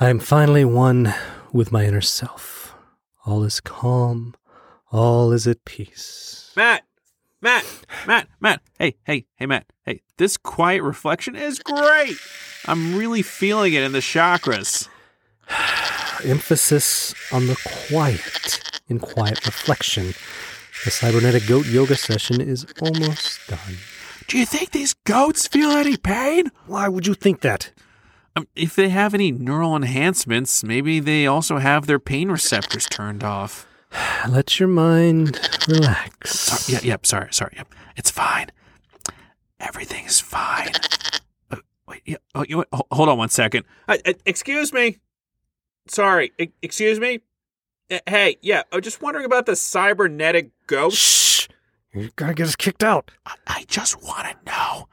I am finally one with my inner self. All is calm, all is at peace. Matt, Matt, Matt, Matt. Hey, hey, hey, Matt. Hey, this quiet reflection is great. I'm really feeling it in the chakras. Emphasis on the quiet in quiet reflection. The cybernetic goat yoga session is almost done. Do you think these goats feel any pain? Why would you think that? Um, if they have any neural enhancements, maybe they also have their pain receptors turned off. Let your mind relax. Sorry, yeah, yep, sorry, sorry, yep. It's fine. Everything is fine. Uh, wait, yeah, oh, you, ho- hold on one second. Uh, uh, excuse me. Sorry, e- excuse me. Uh, hey, yeah, I'm just wondering about the cybernetic ghost. Shh! You're gonna get us kicked out. I, I just want to know.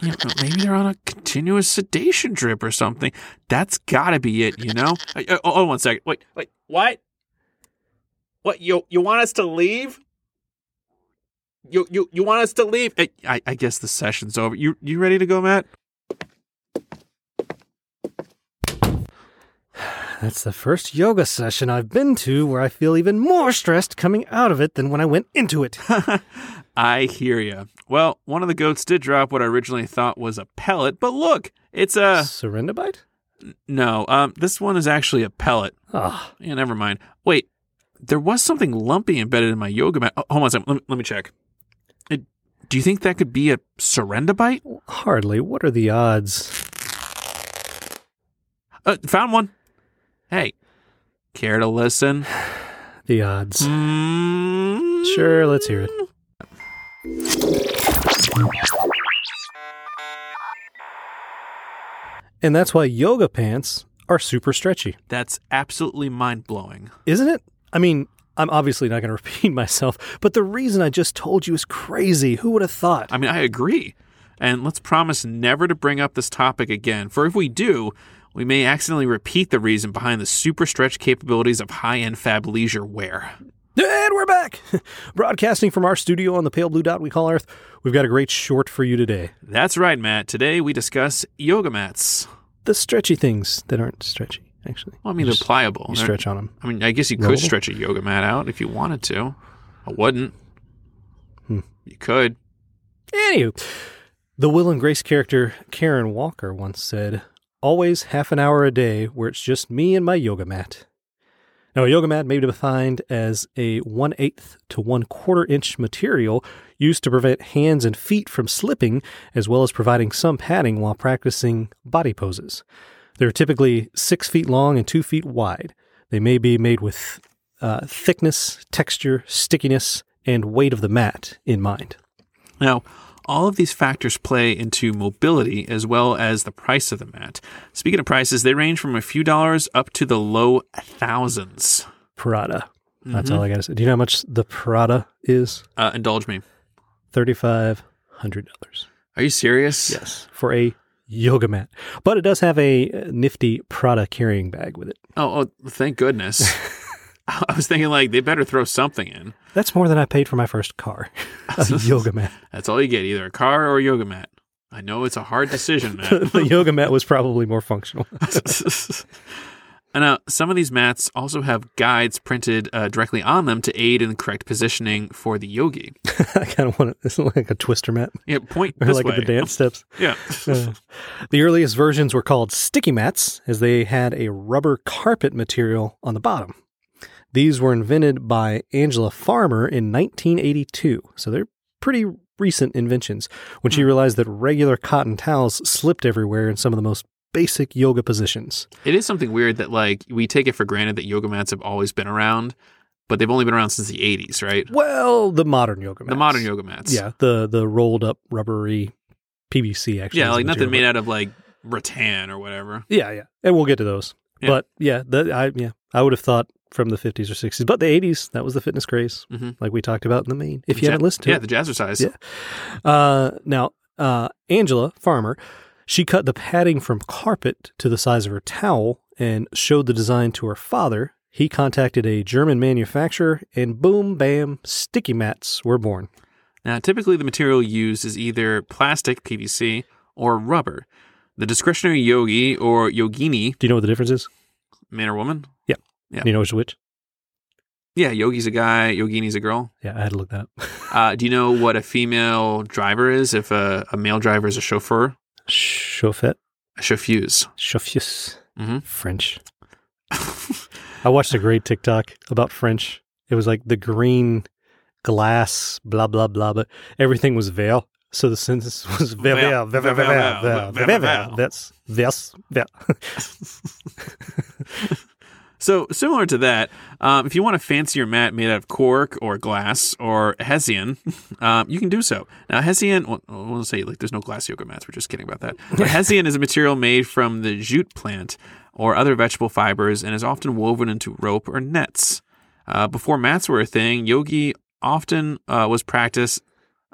You know, maybe they're on a continuous sedation drip or something. That's got to be it, you know. Uh, uh, on one second. Wait, wait, what? What you you want us to leave? You you you want us to leave? I, I guess the session's over. You you ready to go, Matt? That's the first yoga session I've been to where I feel even more stressed coming out of it than when I went into it. I hear you. Well, one of the goats did drop what I originally thought was a pellet, but look, it's a Serendibite? no. Um, this one is actually a pellet. Ah, Yeah, never mind. Wait, there was something lumpy embedded in my yoga mat. Oh, hold on a second. Let me, let me check. Uh, do you think that could be a Serendibite? hardly. What are the odds? Uh, found one. Hey, care to listen? The odds. Mm, Sure, let's hear it. And that's why yoga pants are super stretchy, That's absolutely mind blowing. isn't it? I mean, I'm obviously not going to repeat myself, but the reason I just told you is crazy. Who would have thought? I mean, I agree. And let's promise never to bring up this topic again, for if we do, we may accidentally repeat the reason behind the super stretch capabilities of high end fab leisure wear. And we're back, broadcasting from our studio on the pale blue dot we call Earth. We've got a great short for you today. That's right, Matt. Today we discuss yoga mats. The stretchy things that aren't stretchy, actually. Well, I mean, they're just- pliable. You They're- stretch on them. I mean, I guess you could Rollable? stretch a yoga mat out if you wanted to. I wouldn't. Hmm. You could. Anywho, the Will and Grace character Karen Walker once said, Always half an hour a day where it's just me and my yoga mat. Now, a yoga mat may be defined as a one eighth to one quarter inch material used to prevent hands and feet from slipping, as well as providing some padding while practicing body poses. They're typically six feet long and two feet wide. They may be made with uh, thickness, texture, stickiness, and weight of the mat in mind. Now, all of these factors play into mobility as well as the price of the mat. Speaking of prices, they range from a few dollars up to the low thousands. Prada. That's all I got to say. Do you know how much the Prada is? Uh, indulge me. Thirty-five hundred dollars. Are you serious? Yes, for a yoga mat. But it does have a nifty Prada carrying bag with it. Oh, oh thank goodness. I was thinking like they better throw something in. That's more than I paid for my first car. a yoga mat. That's all you get, either a car or a yoga mat. I know it's a hard decision, man. the yoga mat was probably more functional. And now, some of these mats also have guides printed uh, directly on them to aid in the correct positioning for the yogi. I kind of want it. It's like a twister mat, Yeah, point or this like way. the dance steps. Yeah. Uh, the earliest versions were called sticky mats, as they had a rubber carpet material on the bottom. These were invented by Angela Farmer in 1982, so they're pretty recent inventions when she hmm. realized that regular cotton towels slipped everywhere in some of the most basic yoga positions. It is something weird that like we take it for granted that yoga mats have always been around, but they've only been around since the 80s, right? Well, the modern yoga mats. The modern yoga mats. Yeah, the the rolled up rubbery PVC actually. Yeah, like nothing made out of like rattan or whatever. Yeah, yeah, and we'll get to those. Yeah. But yeah, the, I yeah, I would have thought from the 50s or 60s, but the 80s that was the fitness craze, Mhm. like we talked about in the main. If you Ja- haven't listened to yeah, it, the jazzercise. Yeah. Uh, now, uh, Angela Farmer, she cut the padding from carpet to the size of her towel and showed the design to her father. He contacted a German manufacturer, and boom, bam, sticky mats were born. Now, typically the material used is either plastic (PVC) or rubber. The discretionary yogi or yogini, Do you know what the difference is? man or woman. Yeah. Yeah. You know which witch? Yeah, Yogi's a guy, Yogini's a girl. Yeah, I had to look that up. uh, do you know what a female driver is if a, a male driver is a chauffeur? chauffeur, A chauffeuse. Chauffeuse. Mm-hmm. French. I watched a great TikTok about French. It was like the green glass, blah, blah, blah, but everything was veil. So the sentence was veil, veil, veil, veil, veil, veil, veil. veil, veil, veil. So similar to that, um, if you want a fancier mat made out of cork or glass or hessian, um, you can do so. Now hessian, well, we'll say like there's no glass yoga mats. We're just kidding about that. But hessian is a material made from the jute plant or other vegetable fibers and is often woven into rope or nets. Uh, before mats were a thing, yogi often uh, was practiced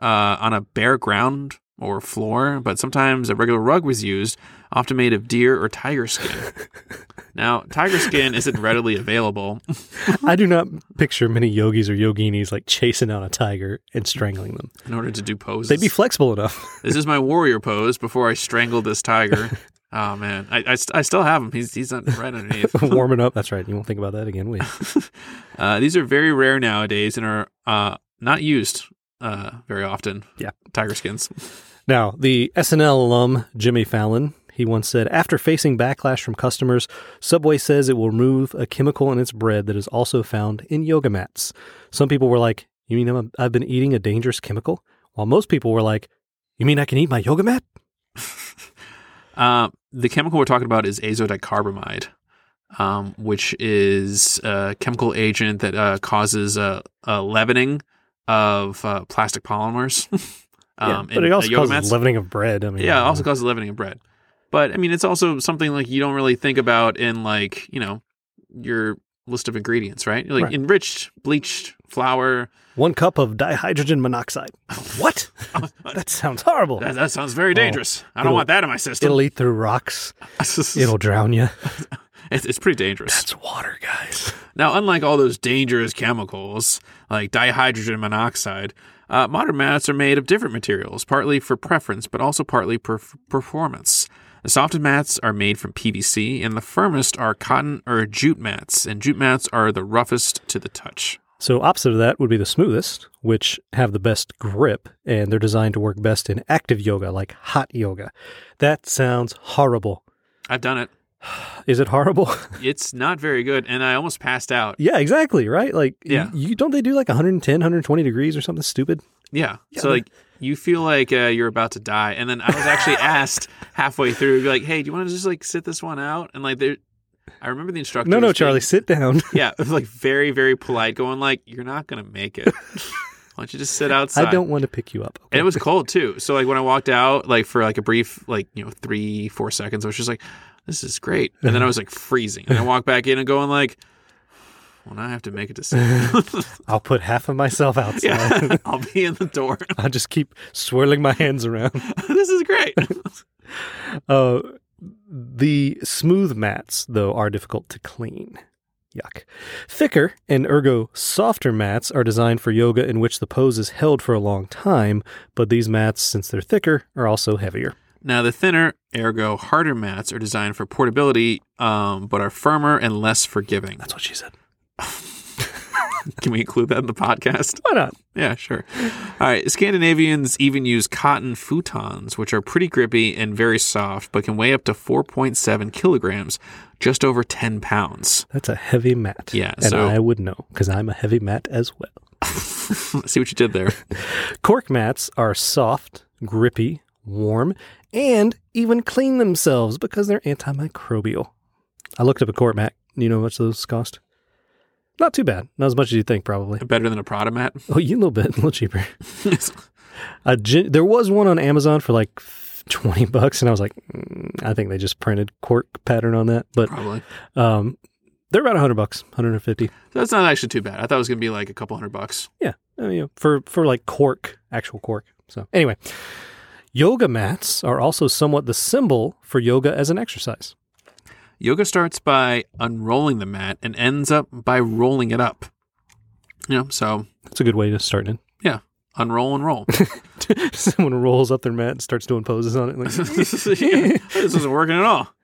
uh, on a bare ground or floor, but sometimes a regular rug was used, often made of deer or tiger skin. Now, tiger skin isn't readily available. I do not picture many yogis or yoginis like chasing down a tiger and strangling them. in order to do poses. They'd be flexible enough. this is my warrior pose before I strangle this tiger. oh man, I, I, st- I still have him. He's he's right underneath. Warming up. That's right. You won't think about that again, will you? Uh, these are very rare nowadays and are uh, not used uh, very often. Yeah. tiger skins. Now, the SNL alum Jimmy Fallon, he once said, after facing backlash from customers, Subway says it will remove a chemical in its bread that is also found in yoga mats. Some people were like, "You mean I've been eating a dangerous chemical?" While most people were like, "You mean I can eat my yoga mat?" Uh, the chemical we're talking about is azodicarbonamide, um, which is a chemical agent that uh, causes a, a leavening of uh, plastic polymers. Yeah, um, but it uh, also causes mats. leavening of bread. I mean, Yeah, it uh, also causes leavening of bread. But I mean, it's also something like you don't really think about in like you know your list of ingredients, right? Like Right. enriched bleached flour. one cup of dihydrogen monoxide. what? that sounds horrible. That, that sounds very dangerous. I don't want that in my system. It'll eat through rocks. It'll drown you. it's pretty dangerous. That's water, guys. Now, unlike all those dangerous chemicals like dihydrogen monoxide, uh, modern mats are made of different materials, partly for preference, but also partly per performance. The softest mats are made from PVC, and the firmest are cotton or jute mats, and jute mats are the roughest to the touch. So opposite of that would be the smoothest, which have the best grip, and they're designed to work best in active yoga, like hot yoga. That sounds horrible. I've done it. Is it horrible? It's not very good, and I almost passed out. yeah, exactly, right? Like, Yeah. you, don't they do like 110, 120 degrees or something stupid? Yeah. Yeah, so like you feel like uh, you're about to die, and then I was actually asked halfway through, like, "Hey, do you want to just like sit this one out?" And like there, I remember the instructor. No, no, Charlie, being- sit down. yeah, like very, very polite, going like, "You're not gonna make it. Why don't you just sit outside?" I don't want to pick you up. And it was cold too. So like when I walked out, like for like a brief, like you know, three, four seconds, I was just like, "This is great," and then I was like freezing, and I walked back in and going like, "Well, now I have to make a decision." I'll put half of myself outside. yeah, I'll be in the door. I'll just keep swirling my hands around. this is great. Uh, the smooth mats, though, are difficult to clean. Yuck. Thicker and ergo softer mats are designed for yoga in which the pose is held for a long time, but these mats, since they're thicker, are also heavier. Now, the thinner, ergo harder mats are designed for portability, um, but are firmer and less forgiving. That's what she said. Can we include that in the podcast? Why not? Yeah, sure. All right. Scandinavians even use cotton futons, which are pretty grippy and very soft, but can weigh up to 4.7 kilograms, just over 10 pounds. That's a heavy mat. Yeah, And so- I would know because I'm a heavy mat as well. See what you did there. Cork mats are soft, grippy, warm, and even clean themselves because they're antimicrobial. I looked up a cork mat. You know how much those cost? Not too bad. Not as much as you think, probably. Better than a Prada mat. Oh, you a little bit, a little cheaper. A gin- there was one on Amazon for like 20 bucks. And I was like, mm, I think they just printed cork pattern on that. But Probably. um, they're about 100 bucks, 150. So that's not actually too bad. I thought it was going to be like a couple hundred bucks. Yeah. I mean, you know, for, for like cork, actual cork. So anyway, yoga mats are also somewhat the symbol for yoga as an exercise. Yoga starts by unrolling the mat and ends up by rolling it up. You know, so That's a good way to start it. yeah, unroll and roll. Someone rolls up their mat and starts doing poses on it. Like, Yeah, this isn't working at all.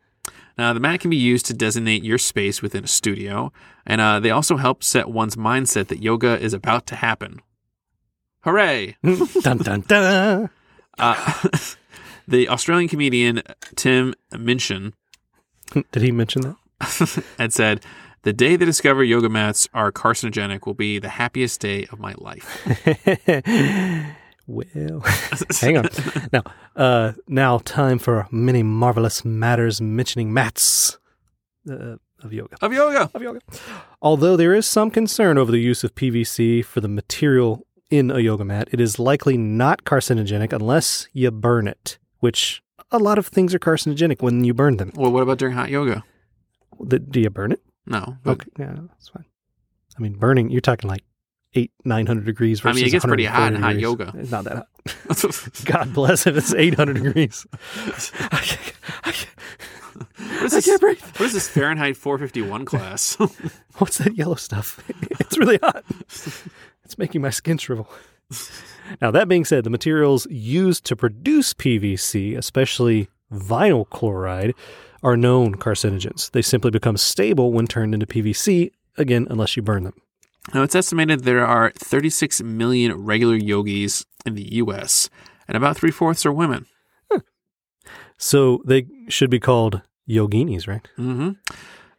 Now, the mat can be used to designate your space within a studio, and uh, they also help set one's mindset that yoga is about to happen. Hooray! dun dun dun. Uh, the Australian comedian Tim Minchin Did he mention that? had said, The day they discover yoga mats are carcinogenic will be the happiest day of my life. well, hang on. Now, uh, now time for many marvelous matters mentioning mats uh, of yoga. of yoga. Of yoga. Although there is some concern over the use of PVC for the material in a yoga mat, it is likely not carcinogenic unless you burn it, which a lot of things are carcinogenic when you burn them. Well, what about during hot yoga? The- Do you burn it? No. Okay, yeah, that's fine. I mean, burning, you're talking like eight, 900 degrees versus I mean, it gets pretty hot in hot yoga. It's not that hot. God bless if it's 800 degrees. I can't, I can't, What is I can't breathe. what is this Fahrenheit 451 class? What's that yellow stuff? It's really hot. It's making my skin shrivel. Now, that being said, the materials used to produce PVC, especially vinyl chloride, are known carcinogens. They simply become stable when turned into PVC, again, unless you burn them. now, it's estimated there are 36 million regular yogis in the U.S., and about three fourths are women. So they should be called yoginis, right? hmm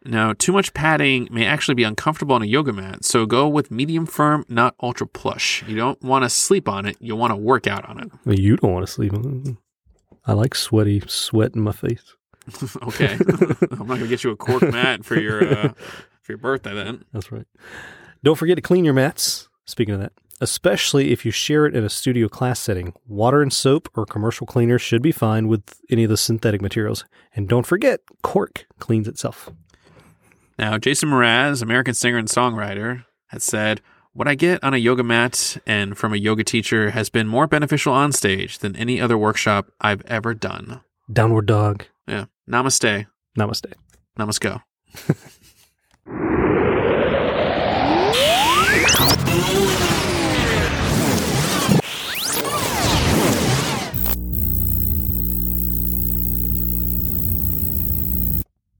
Now, too much padding may actually be uncomfortable on a yoga mat, so go with medium firm, not ultra plush. You don't want to sleep on it, you want to work out on it. Well, you don't want to sleep. On it. I like sweaty sweat in my face. okay. I'm not going to get you a cork mat for your uh, for your birthday then. That's right. Don't forget to clean your mats. Speaking of that, especially if you share it in a studio class setting, water and soap or commercial cleaner should be fine with any of the synthetic materials. And don't forget, cork cleans itself. Now, Jason Mraz, American singer and songwriter, has said, What I get on a yoga mat and from a yoga teacher has been more beneficial on stage than any other workshop I've ever done. Downward dog. Yeah. Namaste. Namaste. Namaste.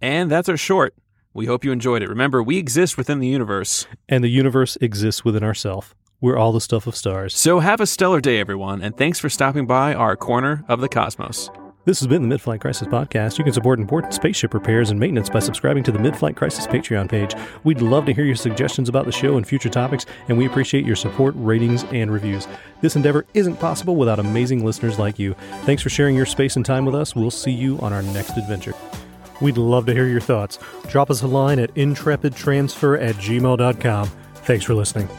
And that's our short. We hope you enjoyed it. Remember, we exist within the universe. And the universe exists within ourself. We're all the stuff of stars. So have a stellar day, everyone, and thanks for stopping by our corner of the cosmos. This has been the Midflight Crisis Podcast. You can support important spaceship repairs and maintenance by subscribing to the Midflight Crisis Patreon page. We'd love to hear your suggestions about the show and future topics, and we appreciate your support, ratings, and reviews. This endeavor isn't possible without amazing listeners like you. Thanks for sharing your space and time with us. We'll see you on our next adventure. We'd love to hear your thoughts. Drop us a line at intrepidtransfer at gmail.com. Thanks for listening.